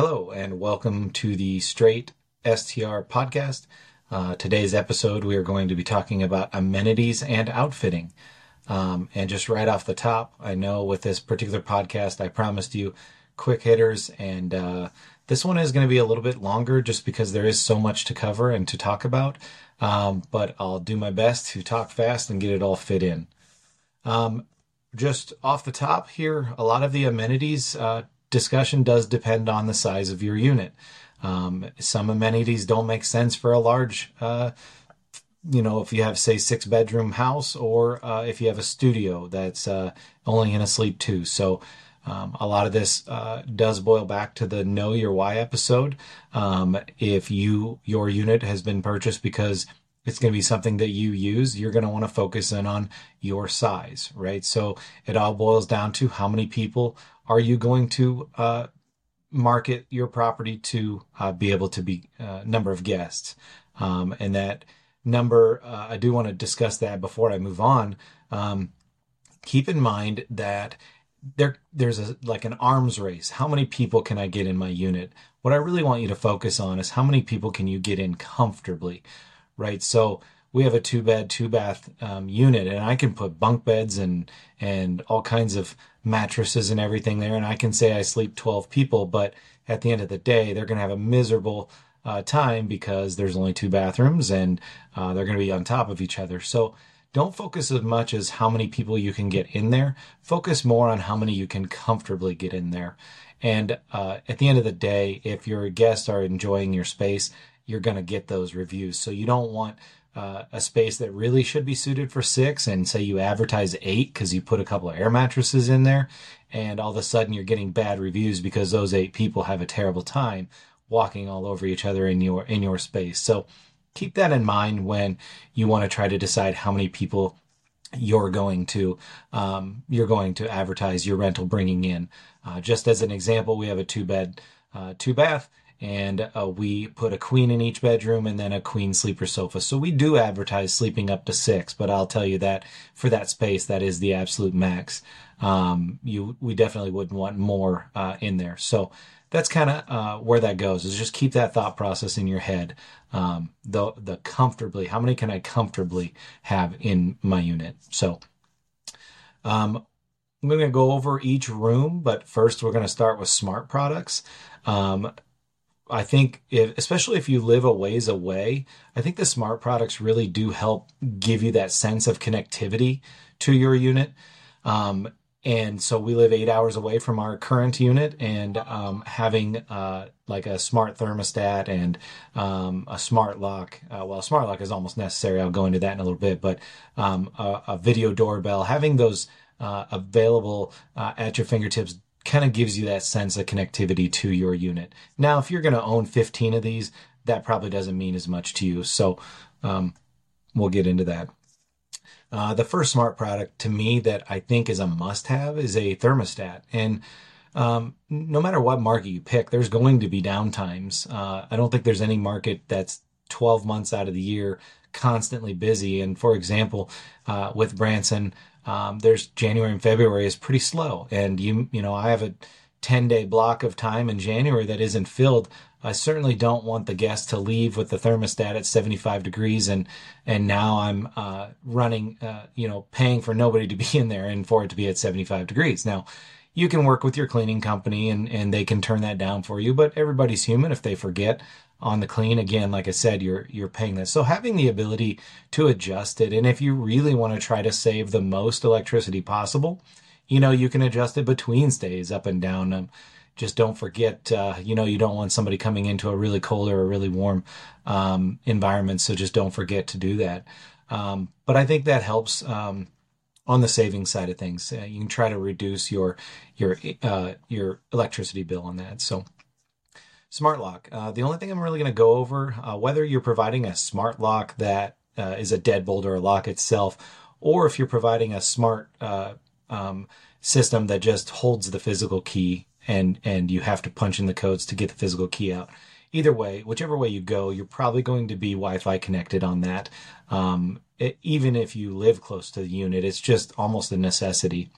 Hello, and welcome to the Straight STR podcast. Uh, today's episode, we are going to be talking about amenities and outfitting. Um, and just right off the top, I know with this particular podcast, I promised you quick hitters, and uh, this one is going to be a little bit longer just because there is so much to cover and to talk about. Um, but I'll do my best to talk fast and get it all fit in. Um, just off the top here, a lot of the amenities uh, discussion does depend on the size of your unit. Um, some amenities don't make sense for a large, uh, you know, if you have, say, six bedroom house or uh, if you have a studio that's uh, only in a sleep two. So, um, a lot of this uh, does boil back to the know your why episode. Um, if you your unit has been purchased because it's going to be something that you use, you're going to want to focus in on your size, right? So it all boils down to how many people are you going to uh, market your property to uh, be able to be uh, number of guests, um, and that number. Uh, I do want to discuss that before I move on. Um, keep in mind that there there's a like an arms race. How many people can I get in my unit? What I really want you to focus on is how many people can you get in comfortably, right? So we have a two bed, two bath um, unit, and I can put bunk beds and and all kinds of mattresses and everything there, and I can say I sleep twelve people, but at the end of the day, they're going to have a miserable uh, time because there's only two bathrooms and uh, they're going to be on top of each other. So don't focus as much as how many people you can get in there. Focus more on how many you can comfortably get in there. And uh, at the end of the day, if your guests are enjoying your space, you're going to get those reviews. So you don't want uh, a space that really should be suited for six and say you advertise eight because you put a couple of air mattresses in there and all of a sudden you're getting bad reviews because those eight people have a terrible time walking all over each other in your in your space. So keep that in mind when you want to try to decide how many people you're going to um, you're going to advertise your rental bringing in. Uh, just as an example we have a two bed uh, two bath and uh, we put a queen in each bedroom and then a queen sleeper sofa. So we do advertise sleeping up to six, but I'll tell you that for that space, that is the absolute max. Um, you, we definitely wouldn't want more uh, in there. So that's kind of uh, where that goes. Is just keep that thought process in your head. Um, the the comfortably, how many can I comfortably have in my unit? So. Um, I'm going to go over each room, but first we're going to start with smart products. Um, I think, if, especially if you live a ways away, I think the smart products really do help give you that sense of connectivity to your unit. Um, and so we live eight hours away from our current unit, and um, having uh, like a smart thermostat and um, a smart lock. Uh, well, a smart lock is almost necessary. I'll go into that in a little bit, but um, a, a, video doorbell, having those uh, available uh, at your fingertips kind of gives you that sense of connectivity to your unit. Now, if you're going to own 15 of these, that probably doesn't mean as much to you. So um, we'll get into that. Uh, the first smart product to me that I think is a must have is a thermostat. And um, no matter what market you pick, there's going to be downtimes. Uh, I don't think there's any market that's 12 months out of the year constantly busy. And for example, uh, with Branson, um, there's January and February is pretty slow, and you you know I have a 10 day block of time in January that isn't filled. I certainly don't want the guest to leave with the thermostat at 75 degrees and and now I'm uh, running uh, you know paying for nobody to be in there and for it to be at 75 degrees. Now you can work with your cleaning company and and they can turn that down for you, but everybody's human if they forget on the clean again like i said you're you're paying this. So having the ability to adjust it and if you really want to try to save the most electricity possible you know you can adjust it between stays up and down. Um, just don't forget uh, you know you don't want somebody coming into a really cold or a really warm um, environment so just don't forget to do that. Um, but i think that helps um, on the saving side of things. Uh, you can try to reduce your your uh, your electricity bill on that. So Smart lock. Uh, the only thing I'm really going to go over, uh, whether you're providing a smart lock that uh, is a deadbolt or a lock itself, or if you're providing a smart uh, um, system that just holds the physical key and and you have to punch in the codes to get the physical key out. Either way, whichever way you go, you're probably going to be Wi-Fi connected on that. Um, it, even if you live close to the unit, it's just almost a necessity.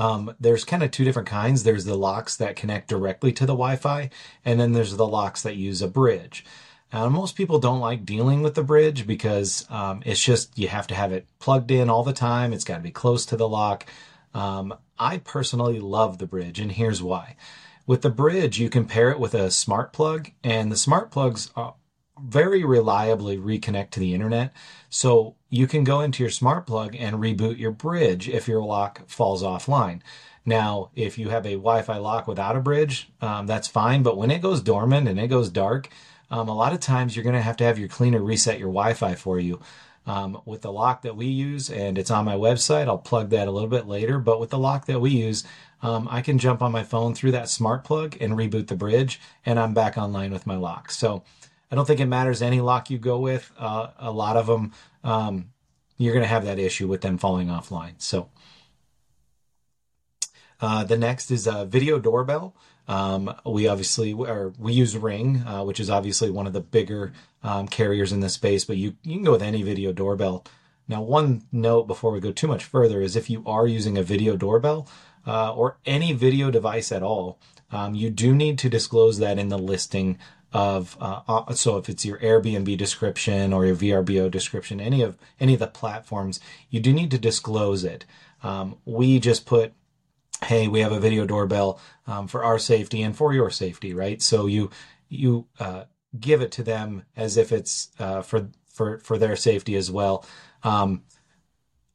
Um, there's kind of two different kinds. There's the locks that connect directly to the Wi-Fi, and then there's the locks that use a bridge. Now, most people don't like dealing with the bridge because um, it's just you have to have it plugged in all the time. It's got to be close to the lock. Um, I personally love the bridge, and here's why. With the bridge, you can pair it with a smart plug, and the smart plugs very reliably reconnect to the internet. So you can go into your smart plug and reboot your bridge if your lock falls offline. Now, if you have a Wi Fi lock without a bridge, um, that's fine. But when it goes dormant and it goes dark, um, a lot of times you're going to have to have your cleaner reset your Wi Fi for you. Um, with the lock that we use, and it's on my website, I'll plug that a little bit later. But with the lock that we use, um, I can jump on my phone through that smart plug and reboot the bridge, and I'm back online with my lock. So I don't think it matters any lock you go with. Uh, a lot of them, um, you're going to have that issue with them falling offline. So uh, the next is a video doorbell. Um, we obviously or we use Ring, uh, which is obviously one of the bigger um, carriers in this space, but you you can go with any video doorbell. Now, one note before we go too much further is if you are using a video doorbell uh, or any video device at all, um, you do need to disclose that in the listing of uh, so if it's your Airbnb description or your VRBO description, any of any of the platforms, you do need to disclose it. Um, we just put, hey, we have a video doorbell um, for our safety and for your safety, right? So you you uh, give it to them as if it's uh, for for for their safety as well. Um,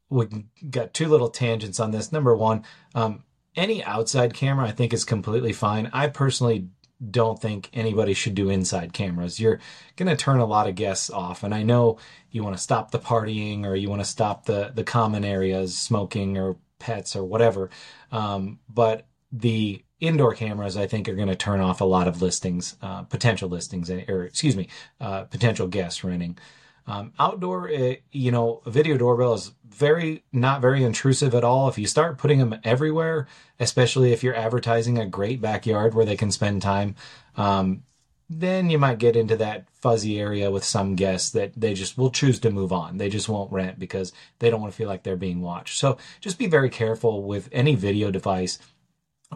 we got two little tangents on this. Number one, um, any outside camera I think is completely fine. I personally don't think anybody should do inside cameras. You're going to turn a lot of guests off. And I know you want to stop the partying or you want to stop the, the common areas, smoking or pets or whatever. Um, but the indoor cameras, I think, are going to turn off a lot of listings, uh, potential listings, or excuse me, uh, potential guests renting. Um, outdoor, it, eh, you know, video doorbell is very not very intrusive at all. If you start putting them everywhere, especially if you're advertising a great backyard where they can spend time, um, then you might get into that fuzzy area with some guests that they just will choose to move on. They just won't rent because they don't want to feel like they're being watched. So just be very careful with any video device,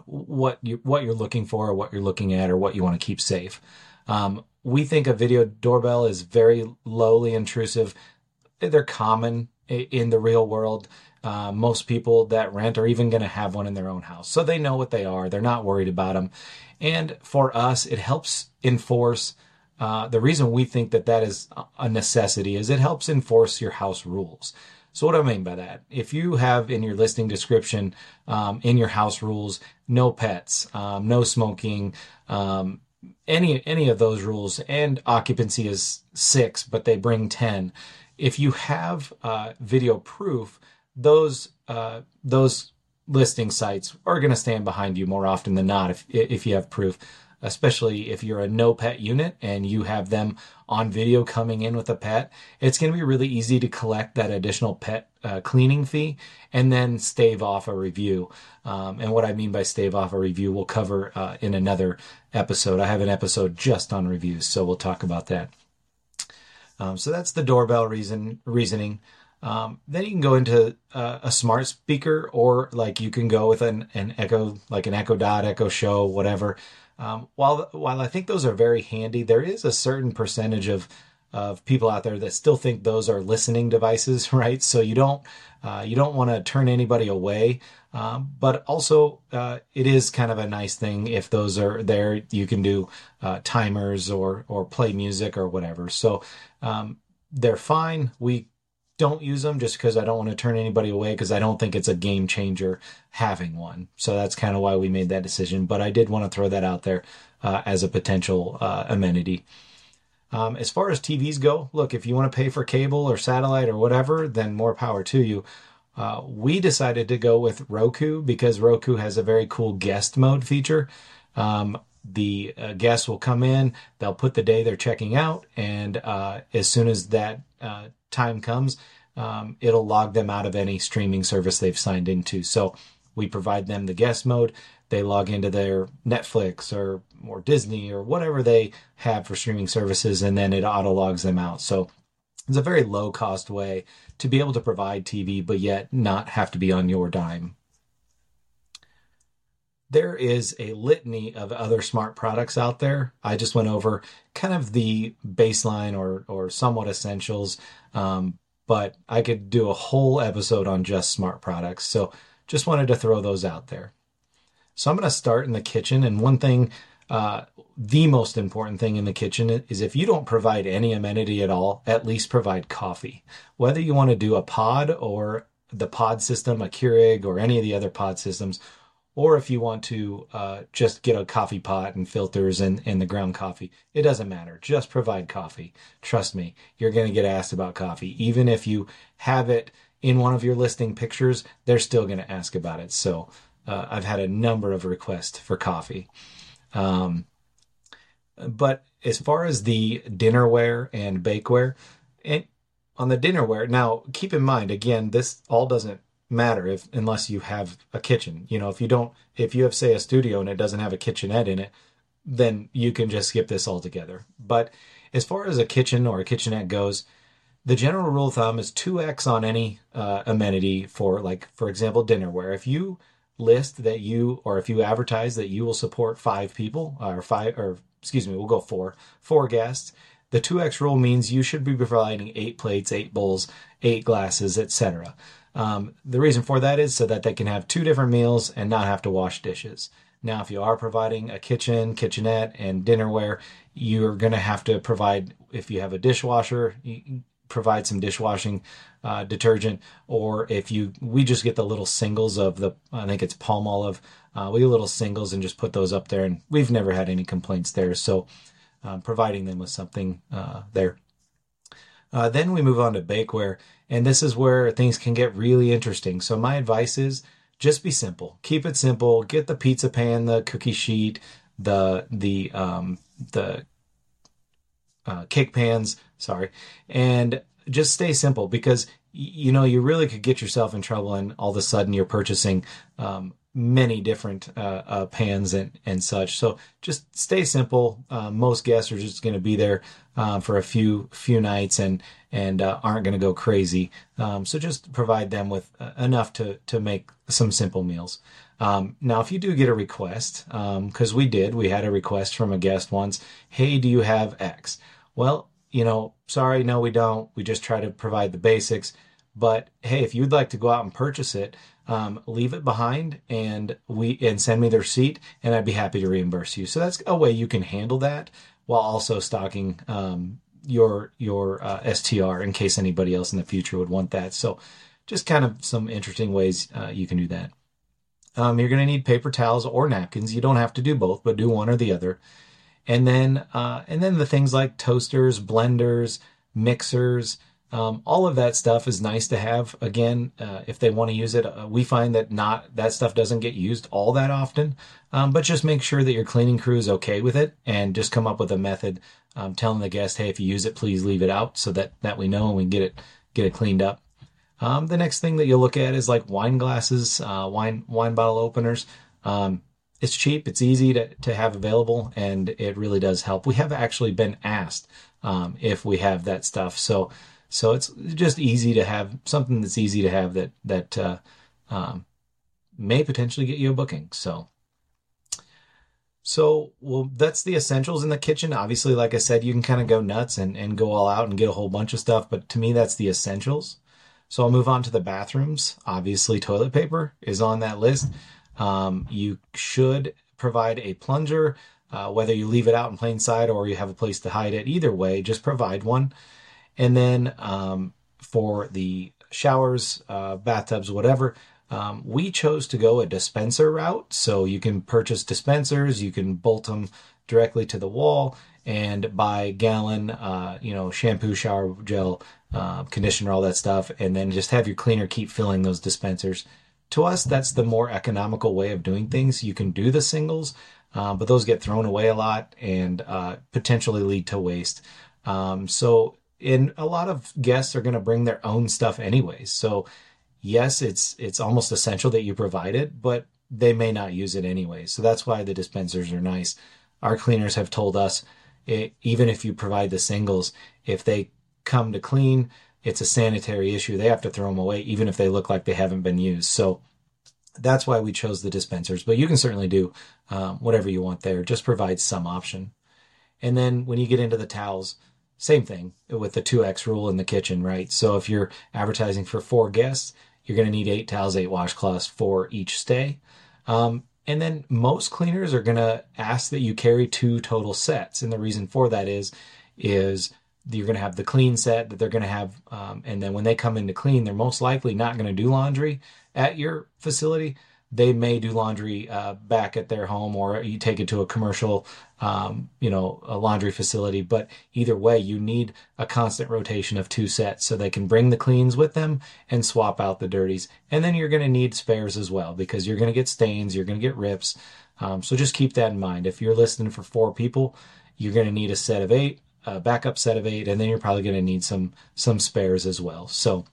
what you what you're looking for, or what you're looking at, or what you want to keep safe. Um, we think a video doorbell is very lowly intrusive. They're common in the real world. Uh, most people that rent are even going to have one in their own house. So they know what they are. They're not worried about them. And for us, it helps enforce. Uh, the reason we think that that is a necessity is it helps enforce your house rules. So what do I mean by that? If you have in your listing description, um, in your house rules, no pets, um, no smoking, um, any any of those rules, and occupancy is six, but they bring ten. If you have uh, video proof, those uh, those listing sites are going to stand behind you more often than not if if you have proof especially if you're a no pet unit and you have them on video coming in with a pet, it's going to be really easy to collect that additional pet uh, cleaning fee and then stave off a review. Um, and what I mean by stave off a review, we'll cover uh, in another episode. I have an episode just on reviews, so we'll talk about that. Um, so that's the doorbell reason reasoning. Um, then you can go into uh, a smart speaker, or like you can go with an, an Echo, like an Echo Dot, Echo Show, whatever. Um, while while I think those are very handy, there is a certain percentage of of people out there that still think those are listening devices, right? So you don't uh, you don't want to turn anybody away, um, but also uh, it is kind of a nice thing if those are there. You can do uh, timers or or play music or whatever. So um, they're fine. We don't use them just because I don't want to turn anybody away because I don't think it's a game changer having one. So that's kind of why we made that decision. But I did want to throw that out there uh, as a potential uh, amenity. Um, as far as TVs go, look, if you want to pay for cable or satellite or whatever, then more power to you. Uh, we decided to go with Roku because Roku has a very cool guest mode feature. Um, the uh, guests will come in, they'll put the day they're checking out, and uh, as soon as that uh, time comes, um, it'll log them out of any streaming service they've signed into. So we provide them the guest mode. They log into their Netflix or or Disney or whatever they have for streaming services, and then it auto logs them out. So it's a very low cost way to be able to provide TV, but yet not have to be on your dime. There is a litany of other smart products out there. I just went over kind of the baseline or or somewhat essentials, um, but I could do a whole episode on just smart products. So just wanted to throw those out there. So I'm going to start in the kitchen, and one thing. Uh, the most important thing in the kitchen is if you don't provide any amenity at all, at least provide coffee. Whether you want to do a pod or the pod system, a Keurig, or any of the other pod systems, or if you want to uh, just get a coffee pot and filters and, and the ground coffee, it doesn't matter. Just provide coffee. Trust me, you're going to get asked about coffee. Even if you have it in one of your listing pictures, they're still going to ask about it. So uh, I've had a number of requests for coffee. Um, but as far as the dinnerware and bakeware, and on the dinnerware, now keep in mind, again, this all doesn't matter if unless you have a kitchen. You know, if you don't, if you have say a studio and it doesn't have a kitchenette in it, then you can just skip this altogether. But as far as a kitchen or a kitchenette goes, the general rule of thumb is 2x on any uh, amenity for like for example dinnerware. If you list that you or if you advertise that you will support five people or five or excuse me, we'll go four, four guests. The 2x rule means you should be providing eight plates, eight bowls, eight glasses, etc. Um, the reason for that is so that they can have two different meals and not have to wash dishes. Now, if you are providing a kitchen, kitchenette, and dinnerware, you're going to have to provide, if you have a dishwasher, provide some dishwashing uh, detergent. Or if you, we just get the little singles of the, I think it's Palmolive. Uh, we get little singles and just put those up there, and we've never had any complaints there. So, um, providing them with something uh, there. Uh, then we move on to bakeware, and this is where things can get really interesting. So my advice is just be simple. Keep it simple. Get the pizza pan, the cookie sheet, the the um, the uh, cake pans. Sorry, and just stay simple because you know you really could get yourself in trouble, and all of a sudden you're purchasing um, many different uh, uh, pans and, and such. So just stay simple. Uh, most guests are just going to be there uh, for a few few nights and and uh, aren't going to go crazy. Um, so just provide them with uh, enough to to make some simple meals. Um, now, if you do get a request, because um, we did, we had a request from a guest once. Hey, do you have X? Well, you know, sorry, no, we don't. We just try to provide the basics. But hey, if you'd like to go out and purchase it, um, leave it behind and we and send me the receipt and I'd be happy to reimburse you. So that's a way you can handle that while also stocking um, your your uh, STR in case anybody else in the future would want that. So just kind of some interesting ways uh, you can do that. Um, you're going to need paper towels or napkins. You don't have to do both, but do one or the other. And then uh, and then the things like toasters, blenders, mixers. Um, all of that stuff is nice to have. Again, uh, if they want to use it, uh, we find that not that stuff doesn't get used all that often. Um, but just make sure that your cleaning crew is okay with it, and just come up with a method um, telling the guest, "Hey, if you use it, please leave it out, so that that we know and we get it get it cleaned up." Um, the next thing that you'll look at is like wine glasses, uh, wine wine bottle openers. Um, it's cheap, it's easy to, to have available, and it really does help. We have actually been asked um, if we have that stuff, so so it's just easy to have something that's easy to have that that uh, um, may potentially get you a booking. So. So, well, that's the essentials in the kitchen. Obviously, like I said, you can kind of go nuts and, and go all out and get a whole bunch of stuff, but to me, that's the essentials. So I'll move on to the bathrooms. Obviously, toilet paper is on that list. Um, you should provide a plunger, uh, whether you leave it out in plain sight or you have a place to hide it. Either way, just provide one. And then um, for the showers, uh, bathtubs, whatever, um, we chose to go a dispenser route. So you can purchase dispensers, you can bolt them directly to the wall and buy gallon, uh, you know, shampoo, shower gel, uh, conditioner, all that stuff, and then just have your cleaner keep filling those dispensers. To us, that's the more economical way of doing things. You can do the singles, uh, but those get thrown away a lot and uh, potentially lead to waste. Um, so and a lot of guests are going to bring their own stuff anyways. So yes, it's it's almost essential that you provide it, but they may not use it anyway. So that's why the dispensers are nice. Our cleaners have told us it, even if you provide the singles, if they come to clean, it's a sanitary issue. They have to throw them away, even if they look like they haven't been used. So That's why we chose the dispensers, but you can certainly do um, whatever you want there. Just provide some option. And then when you get into the towels, same thing with the 2x rule in the kitchen, right? So if you're advertising for four guests, you're going to need eight towels, eight washcloths for each stay. Um, and then most cleaners are going to ask that you carry two total sets. And the reason for that is, is you're going to have the clean set that they're going to have. Um, and then when they come in to clean, they're most likely not going to do laundry at your facility they may do laundry uh, back at their home or you take it to a commercial um, you know a laundry facility. But either way you need a constant rotation of two sets so they can bring the cleans with them and swap out the dirties. And then you're going to need spares as well because you're going to get stains you're going to get rips. Um, so just keep that in mind. If you're listening for four people you're going to need a set of eight a backup set of eight and then you're probably going to need some some spares as well. So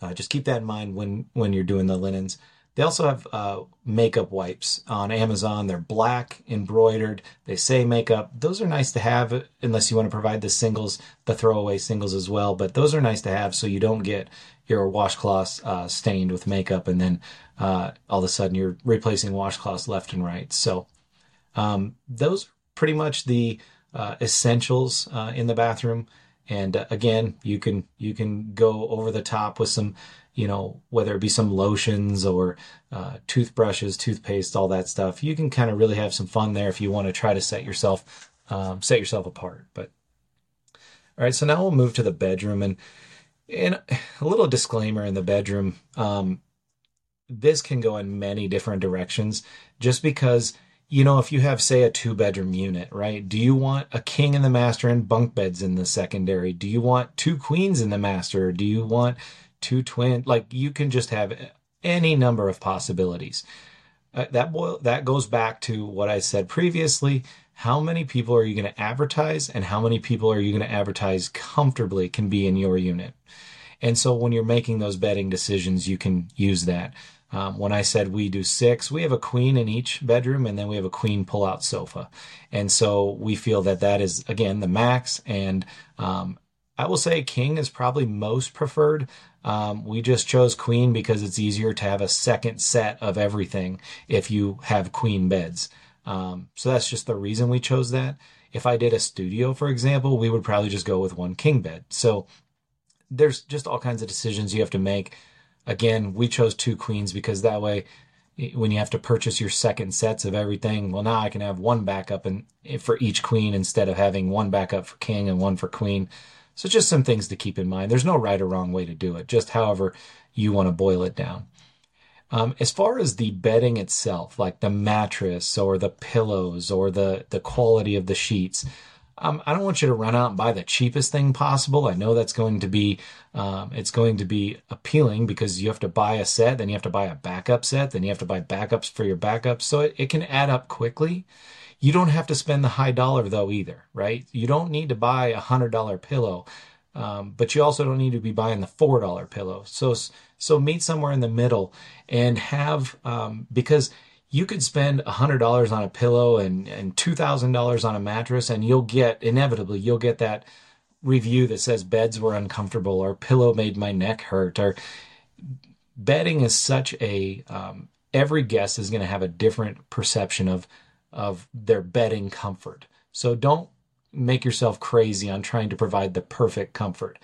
uh, just keep that in mind when when you're doing the linens they also have uh, makeup wipes on Amazon. They're black, embroidered. They say makeup. Those are nice to have unless you want to provide the singles, the throwaway singles as well. But those are nice to have so you don't get your washcloths uh, stained with makeup and then uh, all of a sudden you're replacing washcloths left and right. So um, those are pretty much the uh, essentials uh, in the bathroom. And uh, again, you can you can go over the top with some you know, whether it be some lotions or uh, toothbrushes, toothpaste, all that stuff. You can kind of really have some fun there if you want to try to set yourself um, set yourself apart. But all right, so now we'll move to the bedroom and and a little disclaimer in the bedroom. Um, this can go in many different directions, just because you know if you have say a two bedroom unit, right? Do you want a king in the master and bunk beds in the secondary? Do you want two queens in the master? Do you want two twin like you can just have any number of possibilities uh, that boil that goes back to what i said previously how many people are you going to advertise and how many people are you going to advertise comfortably can be in your unit and so when you're making those bedding decisions you can use that um, when I said we do six, we have a queen in each bedroom and then we have a queen pull out sofa. And so we feel that that is, again, the max. And um, I will say king is probably most preferred. Um, we just chose queen because it's easier to have a second set of everything if you have queen beds. Um, so that's just the reason we chose that. If I did a studio, for example, we would probably just go with one king bed. So there's just all kinds of decisions you have to make. Again, we chose two queens because that way, when you have to purchase your second sets of everything, well, now I can have one backup and for each queen instead of having one backup for king and one for queen. So just some things to keep in mind. There's no right or wrong way to do it, just however you want to boil it down. Um, as far as the bedding itself, like the mattress or the pillows or the, the quality of the sheets, um, I don't want you to run out and buy the cheapest thing possible. I know that's going to be um, it's going to be appealing because you have to buy a set, then you have to buy a backup set, then you have to buy backups for your backups. So it, it can add up quickly. You don't have to spend the high dollar though either, right? You don't need to buy a hundred dollar pillow, um, but you also don't need to be buying the four dollar pillow. So so meet somewhere in the middle and have um, because you could spend a hundred dollars on a pillow and and two thousand dollars on a mattress, and you'll get inevitably you'll get that review that says beds were uncomfortable or pillow made my neck hurt or bedding is such a um, every guest is going to have a different perception of of their bedding comfort. So don't make yourself crazy on trying to provide the perfect comfort.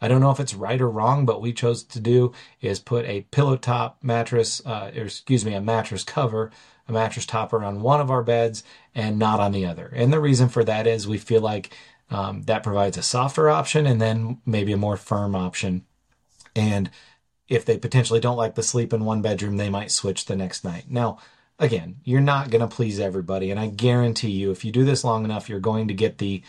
I don't know if it's right or wrong, but we chose to do is put a pillow top mattress, uh, or excuse me, a mattress cover, a mattress topper on one of our beds and not on the other. And the reason for that is we feel like um, that provides a softer option and then maybe a more firm option. And if they potentially don't like the sleep in one bedroom, they might switch the next night. Now, again, you're not going to please everybody. And I guarantee you, if you do this long enough, you're going to get the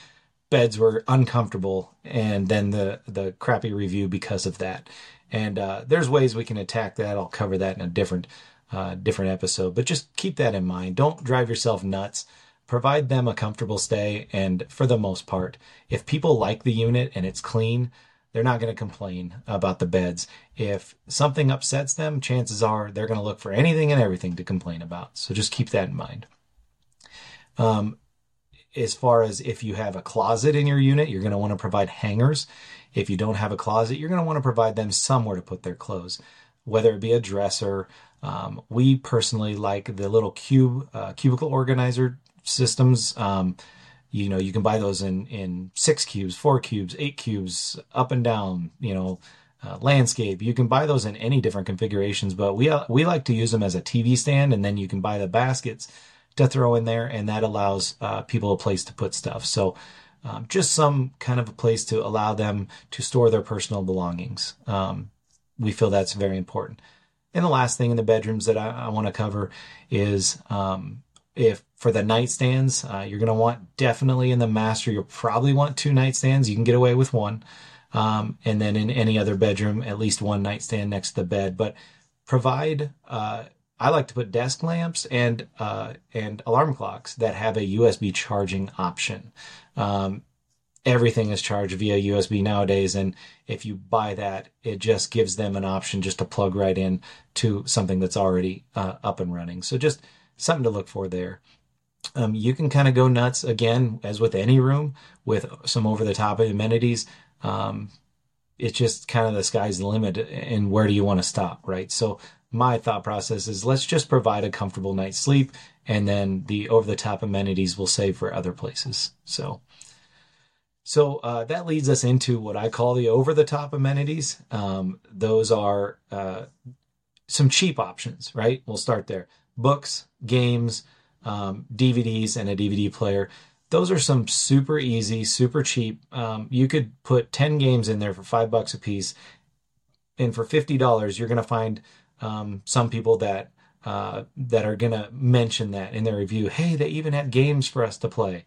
beds were uncomfortable and then the, the crappy review because of that. And uh, there's ways we can attack that. I'll cover that in a different uh, different episode. But just keep that in mind. Don't drive yourself nuts. Provide them a comfortable stay. And for the most part, if people like the unit and it's clean, they're not going to complain about the beds. If something upsets them, chances are they're going to look for anything and everything to complain about. So just keep that in mind. Um, as far as if you have a closet in your unit, you're going to want to provide hangers. If you don't have a closet, you're going to want to provide them somewhere to put their clothes. whether it be a dresser. Um, we personally like the little cube uh, cubicle organizer systems. Um, you know, you can buy those in in six cubes, four cubes, eight cubes, up and down. You know, uh, landscape. You can buy those in any different configurations, but we uh, we like to use them as a TV stand, and then you can buy the baskets to throw in there, and that allows uh, people a place to put stuff. So. Um, just some kind of a place to allow them to store their personal belongings. Um, we feel that's very important. And the last thing in the bedrooms that I, I want to cover is um, if for the nightstands, uh, you're going to want definitely in the master, you'll probably want two nightstands. You can get away with one. Um, and then in any other bedroom, at least one nightstand next to the bed. But provide, uh, I like to put desk lamps and uh, and alarm clocks that have a USB charging option. Um, everything is charged via USB nowadays, and if you buy that, it just gives them an option just to plug right in to something that's already uh, up and running. So just something to look for there. Um, you can kind of go nuts again, as with any room, with some over the top amenities. Um, it's just kind of the sky's the limit, and where do you want to stop, right? So my thought process is let's just provide a comfortable night's sleep, and then the over the top amenities will save for other places. So. So uh, that leads us into what I call the over the top amenities. Um, those are uh, some cheap options, right? We'll start there books, games, um, DVDs, and a DVD player. Those are some super easy, super cheap. Um, you could put 10 games in there for five bucks a piece. And for $50, you're going to find um, some people that uh, that are going to mention that in their review. Hey, they even had games for us to play.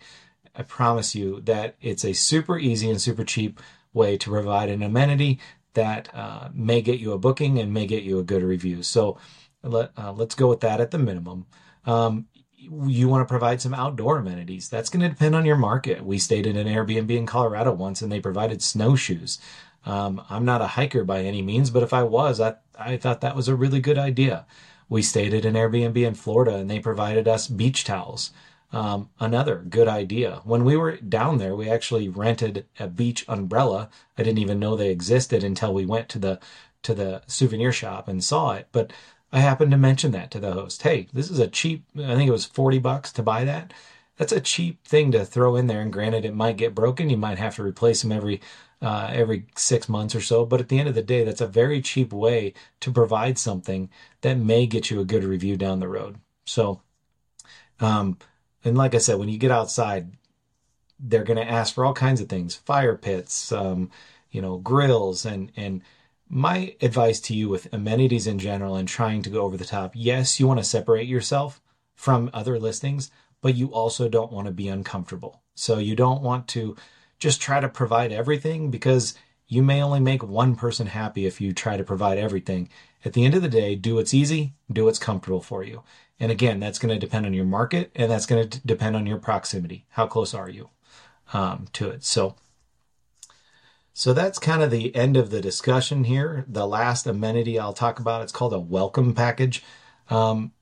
I promise you that it's a super easy and super cheap way to provide an amenity that uh, may get you a booking and may get you a good review. So let, uh, let's go with that at the minimum. Um, you want to provide some outdoor amenities. That's going to depend on your market. We stayed in an Airbnb in Colorado once and they provided snowshoes. Um, I'm not a hiker by any means, but if I was, I, I thought that was a really good idea. We stayed at an Airbnb in Florida and they provided us beach towels. Um, another good idea. When we were down there, we actually rented a beach umbrella. I didn't even know they existed until we went to the to the souvenir shop and saw it. But I happened to mention that to the host. Hey, this is a cheap, I think it was 40 bucks to buy that. That's a cheap thing to throw in there. And granted, it might get broken. You might have to replace them every, uh, every six months or so. But at the end of the day, that's a very cheap way to provide something that may get you a good review down the road. So, um, and like I said, when you get outside, they're going to ask for all kinds of things, fire pits, um, you know, grills and, and, my advice to you with amenities in general and trying to go over the top yes, you want to separate yourself from other listings, but you also don't want to be uncomfortable. So you don't want to just try to provide everything because you may only make one person happy if you try to provide everything. At the end of the day, do what's easy, do what's comfortable for you. And again, that's going to depend on your market and that's going to depend on your proximity. How close are you um, to it? So so that's kind of the end of the discussion here. The last amenity I'll talk about, it's called a welcome package. Um,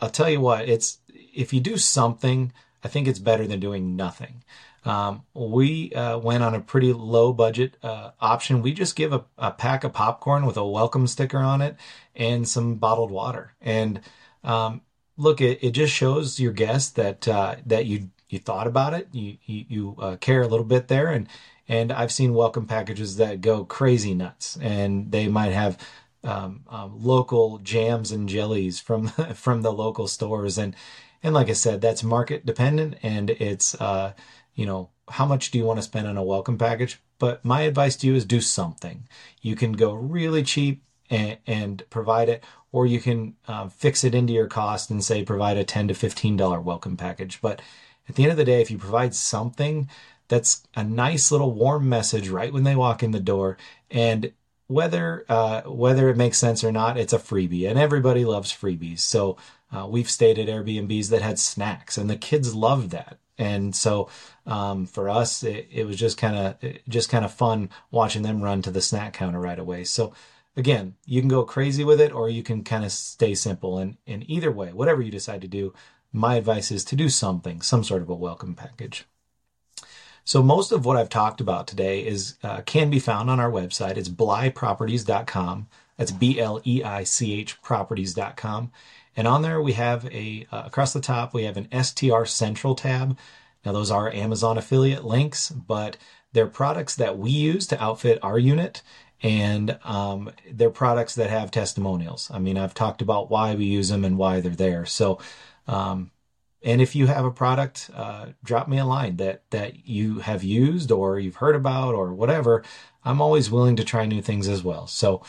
I'll tell you what, it's if you do something, I think it's better than doing nothing. Um, we uh, went on a pretty low budget uh, option. We just give a, a, pack of popcorn with a welcome sticker on it and some bottled water. And um, look, it, it just shows your guests that uh, that you you thought about it, you you, you uh, care a little bit there, and and I've seen welcome packages that go crazy nuts, and they might have um, um, local jams and jellies from from the local stores, and and like I said, that's market dependent, and it's uh, you know how much do you want to spend on a welcome package? But my advice to you is do something. You can go really cheap and, and provide it, or you can uh, fix it into your cost and say provide a ten to fifteen dollar welcome package. But at the end of the day, if you provide something that's a nice little warm message right when they walk in the door. And whether uh, whether it makes sense or not, it's a freebie, and everybody loves freebies. So uh, we've stayed at Airbnbs that had snacks, and the kids loved that. And so um, for us, it, it was just kind of just kind of fun watching them run to the snack counter right away. So again, you can go crazy with it, or you can kind of stay simple. And in either way, whatever you decide to do, my advice is to do something, some sort of a welcome package. So most of what I've talked about today is uh, can be found on our website. It's bleichproperties.com. That's B L E I C H properties.com. And on there, we have a, uh, across the top, we have an STR Central tab. Now, those are Amazon affiliate links, but they're products that we use to outfit our unit. And um, they're products that have testimonials. I mean, I've talked about why we use them and why they're there. So, um, and if you have a product, uh, drop me a line that that you have used or you've heard about or whatever. I'm always willing to try new things as well. So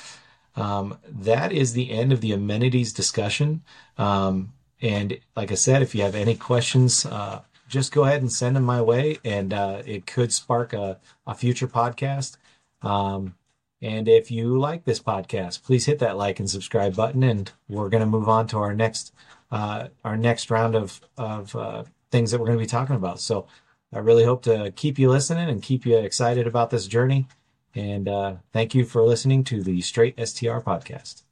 um, that is the end of the amenities discussion. Um, and like I said, if you have any questions, uh, just go ahead and send them my way, and uh, it could spark a, a future podcast. Um, and if you like this podcast, please hit that like and subscribe button, and we're going to move on to our next uh, our next round of of uh, things that we're going to be talking about. So I really hope to keep you listening and keep you excited about this journey. And uh, thank you for listening to the Straight STR podcast.